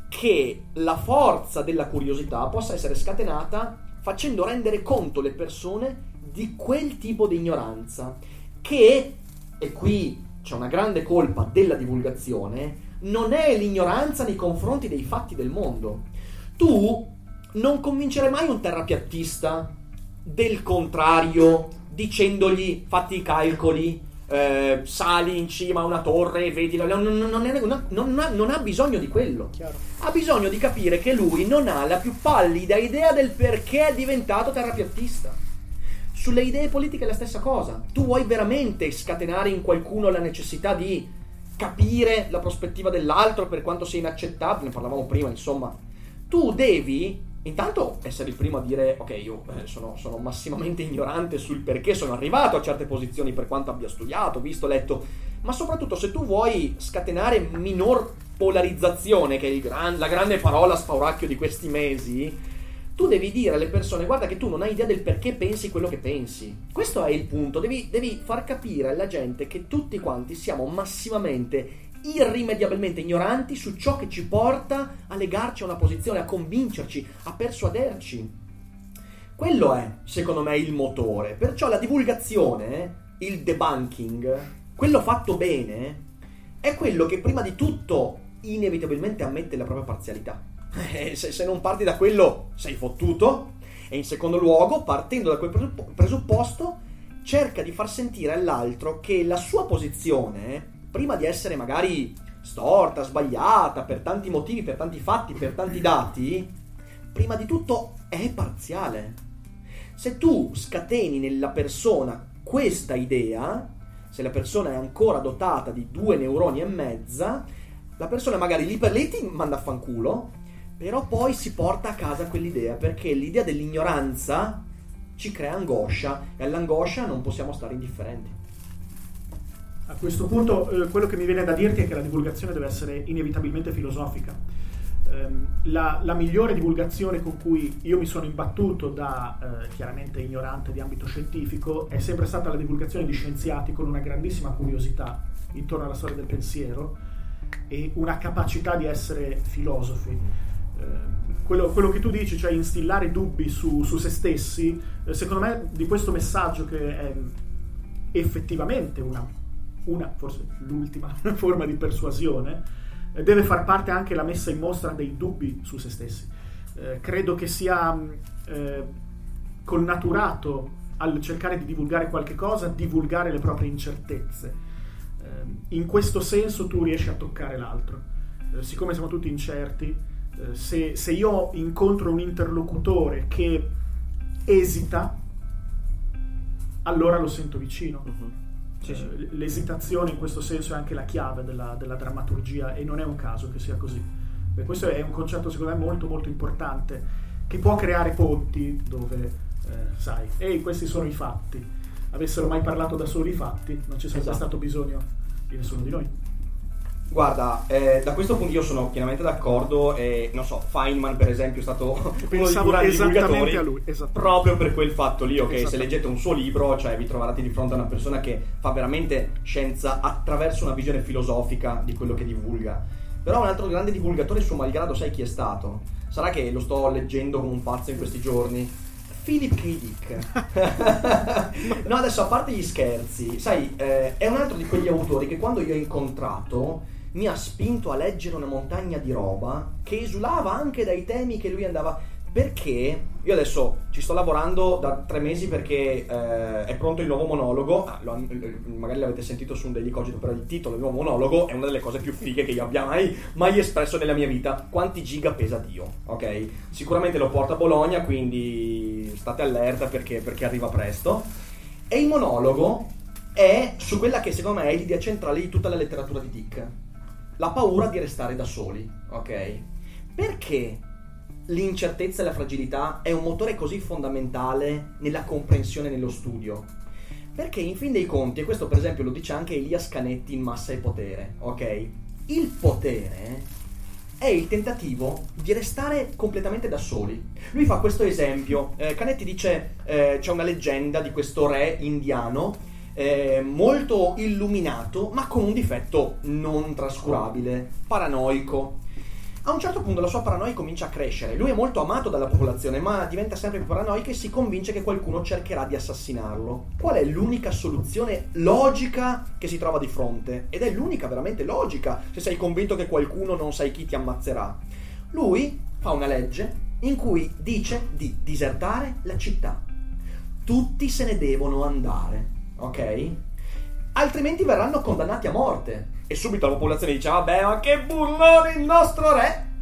che la forza della curiosità possa essere scatenata facendo rendere conto le persone di quel tipo di ignoranza che, e qui c'è una grande colpa della divulgazione, non è l'ignoranza nei confronti dei fatti del mondo. Tu non convincerai mai un terrapiattista del contrario dicendogli fatti i calcoli, eh, sali in cima a una torre e vedi la... non, non- non ha, non ha bisogno di quello. Chiaro. Ha bisogno di capire che lui non ha la più pallida idea del perché è diventato terrapiattista. Sulle idee politiche è la stessa cosa. Tu vuoi veramente scatenare in qualcuno la necessità di capire la prospettiva dell'altro per quanto sia inaccettabile, ne parlavamo prima, insomma. Tu devi intanto essere il primo a dire ok, io eh, sono, sono massimamente ignorante sul perché sono arrivato a certe posizioni per quanto abbia studiato, visto, letto, ma soprattutto se tu vuoi scatenare minor polarizzazione, che è gran- la grande parola spauracchio di questi mesi, tu devi dire alle persone guarda che tu non hai idea del perché pensi quello che pensi. Questo è il punto, devi, devi far capire alla gente che tutti quanti siamo massimamente, irrimediabilmente ignoranti su ciò che ci porta a legarci a una posizione, a convincerci, a persuaderci. Quello è, secondo me, il motore. Perciò la divulgazione, il debunking, quello fatto bene, è quello che prima di tutto inevitabilmente ammette la propria parzialità. Eh, se, se non parti da quello sei fottuto. E in secondo luogo, partendo da quel presuppo- presupposto, cerca di far sentire all'altro che la sua posizione, prima di essere magari storta, sbagliata, per tanti motivi, per tanti fatti, per tanti dati, prima di tutto è parziale. Se tu scateni nella persona questa idea, se la persona è ancora dotata di due neuroni e mezza, la persona magari lì per lì ti manda a fanculo, però poi si porta a casa quell'idea, perché l'idea dell'ignoranza ci crea angoscia e all'angoscia non possiamo stare indifferenti. A questo punto eh, quello che mi viene da dirti è che la divulgazione deve essere inevitabilmente filosofica. Ehm, la, la migliore divulgazione con cui io mi sono imbattuto da eh, chiaramente ignorante di ambito scientifico è sempre stata la divulgazione di scienziati con una grandissima curiosità intorno alla storia del pensiero e una capacità di essere filosofi. Ehm, quello, quello che tu dici, cioè instillare dubbi su, su se stessi, eh, secondo me di questo messaggio che è effettivamente una, una, forse l'ultima forma di persuasione, eh, deve far parte anche la messa in mostra dei dubbi su se stessi. Eh, credo che sia mh, eh, connaturato al cercare di divulgare qualche cosa, divulgare le proprie incertezze. Eh, in questo senso tu riesci a toccare l'altro. Eh, siccome siamo tutti incerti, eh, se, se io incontro un interlocutore che esita, allora lo sento vicino. Sì, sì. Eh, L'esitazione in questo senso è anche la chiave della, della drammaturgia e non è un caso che sia così. Beh, questo è un concetto secondo me molto molto importante che può creare ponti dove, eh, sai, ehi questi sono i fatti. Avessero mai parlato da soli i fatti, non ci sarebbe Esatto. stato bisogno di nessuno di noi. Guarda, eh, da questo punto io sono pienamente d'accordo e non so, Feynman per esempio è stato uno dei Pensavo grandi esattamente divulgatori a lui, esattamente. proprio per quel fatto lì, ok? Se leggete un suo libro, cioè vi troverete di fronte a una persona che fa veramente scienza attraverso una visione filosofica di quello che divulga. Però un altro grande divulgatore suo malgrado sai chi è stato? Sarà che lo sto leggendo come un pazzo in questi giorni? Philip K. Dick. no, adesso a parte gli scherzi, sai, eh, è un altro di quegli autori che quando io ho incontrato mi ha spinto a leggere una montagna di roba che esulava anche dai temi che lui andava. Perché io adesso ci sto lavorando da tre mesi perché eh, è pronto il nuovo monologo. Ah, lo- magari l'avete sentito su un Daily Cogito, però il titolo del nuovo monologo è una delle cose più fighe che io abbia mai, mai espresso nella mia vita. Quanti giga pesa Dio? Ok? Sicuramente lo porta a Bologna, quindi state allerta perché, perché arriva presto. E il monologo è su quella che secondo me è l'idea centrale di tutta la letteratura di Dick. La paura di restare da soli, ok? Perché l'incertezza e la fragilità è un motore così fondamentale nella comprensione e nello studio? Perché in fin dei conti, e questo per esempio lo dice anche Elias Canetti in Massa e Potere, ok? Il potere è il tentativo di restare completamente da soli. Lui fa questo esempio. eh, Canetti dice: eh, c'è una leggenda di questo re indiano eh, molto illuminato, ma con un difetto non trascurabile, paranoico. A un certo punto la sua paranoia comincia a crescere. Lui è molto amato dalla popolazione, ma diventa sempre più paranoico e si convince che qualcuno cercherà di assassinarlo. Qual è l'unica soluzione logica che si trova di fronte? Ed è l'unica veramente logica se sei convinto che qualcuno non sai chi ti ammazzerà. Lui fa una legge in cui dice di disertare la città. Tutti se ne devono andare, ok? altrimenti verranno condannati a morte. E subito la popolazione dice, vabbè, ma che burlone il nostro re!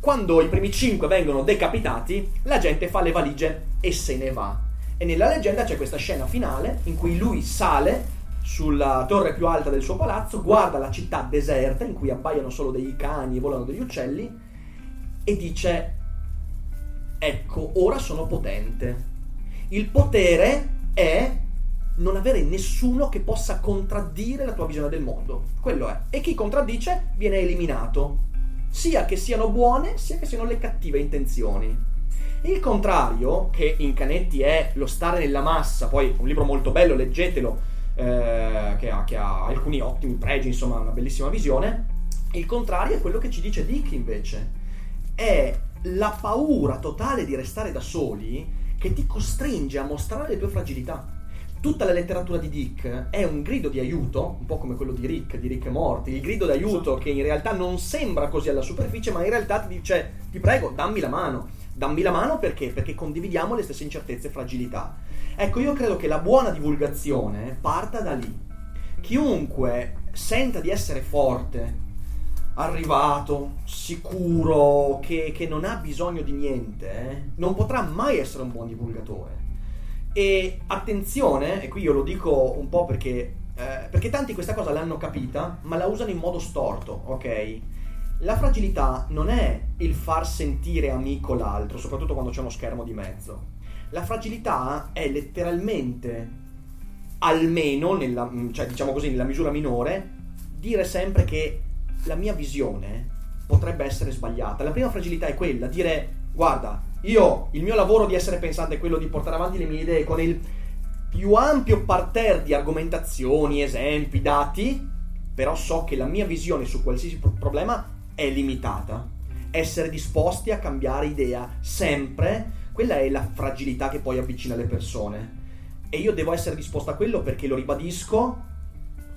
Quando i primi cinque vengono decapitati, la gente fa le valigie e se ne va. E nella leggenda c'è questa scena finale in cui lui sale sulla torre più alta del suo palazzo, guarda la città deserta in cui appaiono solo dei cani e volano degli uccelli e dice ecco, ora sono potente. Il potere è non avere nessuno che possa contraddire la tua visione del mondo. Quello è. E chi contraddice viene eliminato. Sia che siano buone, sia che siano le cattive intenzioni. Il contrario, che in Canetti è lo stare nella massa, poi un libro molto bello, leggetelo, eh, che, ha, che, ha, alcuni ottimi pregi, insomma, una bellissima visione. Il contrario è quello che ci dice Dick invece. È la paura totale di restare da soli che ti costringe a mostrare le tue fragilità. Tutta la letteratura di Dick è un grido di aiuto, un po' come quello di Rick, di Rick e Morty, il grido d'aiuto che in realtà non sembra così alla superficie, ma in realtà ti dice, ti prego, dammi la mano. Dammi la mano perché? Perché condividiamo le stesse incertezze e fragilità. Ecco, io credo che la buona divulgazione parta da lì. Chiunque senta di essere forte, arrivato, sicuro, che, che non ha bisogno di niente, eh, non potrà mai essere un buon divulgatore. E attenzione, e qui io lo dico un po' perché, eh, perché tanti questa cosa l'hanno capita, ma la usano in modo storto, ok? La fragilità non è il far sentire amico l'altro, soprattutto quando c'è uno schermo di mezzo la fragilità è letteralmente, almeno, nella, cioè diciamo così, nella misura minore, dire sempre che la mia visione potrebbe essere sbagliata. La prima fragilità è quella, dire guarda, io il mio lavoro di essere pensante è quello di portare avanti le mie idee con il più ampio parterre di argomentazioni, esempi, dati, però so che la mia visione su qualsiasi problema è limitata. Essere disposti a cambiare idea sempre quella è la fragilità che poi avvicina le persone. E io devo essere disposto a quello perché lo ribadisco.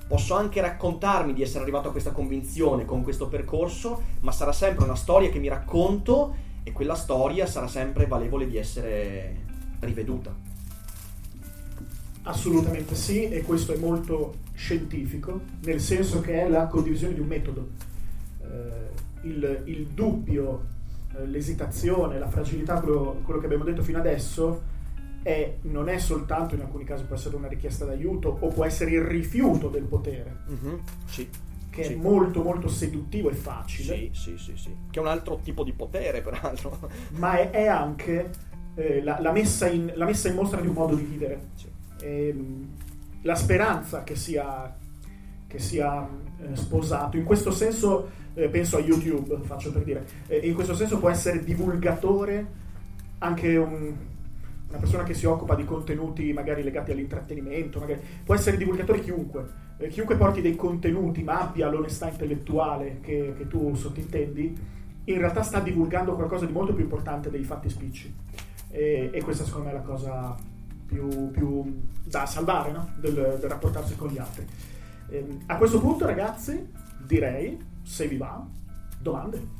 Posso anche raccontarmi di essere arrivato a questa convinzione con questo percorso, ma sarà sempre una storia che mi racconto e quella storia sarà sempre valevole di essere riveduta. Assolutamente sì, e questo è molto scientifico, nel senso che è la condivisione di un metodo. Eh, il, il dubbio eh, l'esitazione, la fragilità, quello, quello, che abbiamo detto fino adesso, è, non è soltanto in alcuni casi può essere una richiesta d'aiuto o può essere il rifiuto del potere. Mm-hmm, sì. Che sì. è molto molto seduttivo e facile. Sì, sì, sì, sì. Che è un altro tipo di potere, peraltro. Ma è, è anche eh, la, la, messa in, la, messa in, mostra di un modo di vivere. Sì. E, ehm, la speranza che sia, che sia eh, sposato. In questo senso eh, penso a YouTube, faccio per dire, eh, in questo senso può essere divulgatore anche un, una persona che si occupa di contenuti magari legati all'intrattenimento, magari, può essere divulgatore chiunque, eh, chiunque porti dei contenuti ma abbia l'onestà intellettuale che, che, tu sottintendi, in realtà sta divulgando qualcosa di molto più importante dei fatti spicci. E, e questa secondo me è la cosa più, più da salvare no? del, del, rapportarsi con gli altri. Eh, a questo punto ragazzi direi se vi va, domande.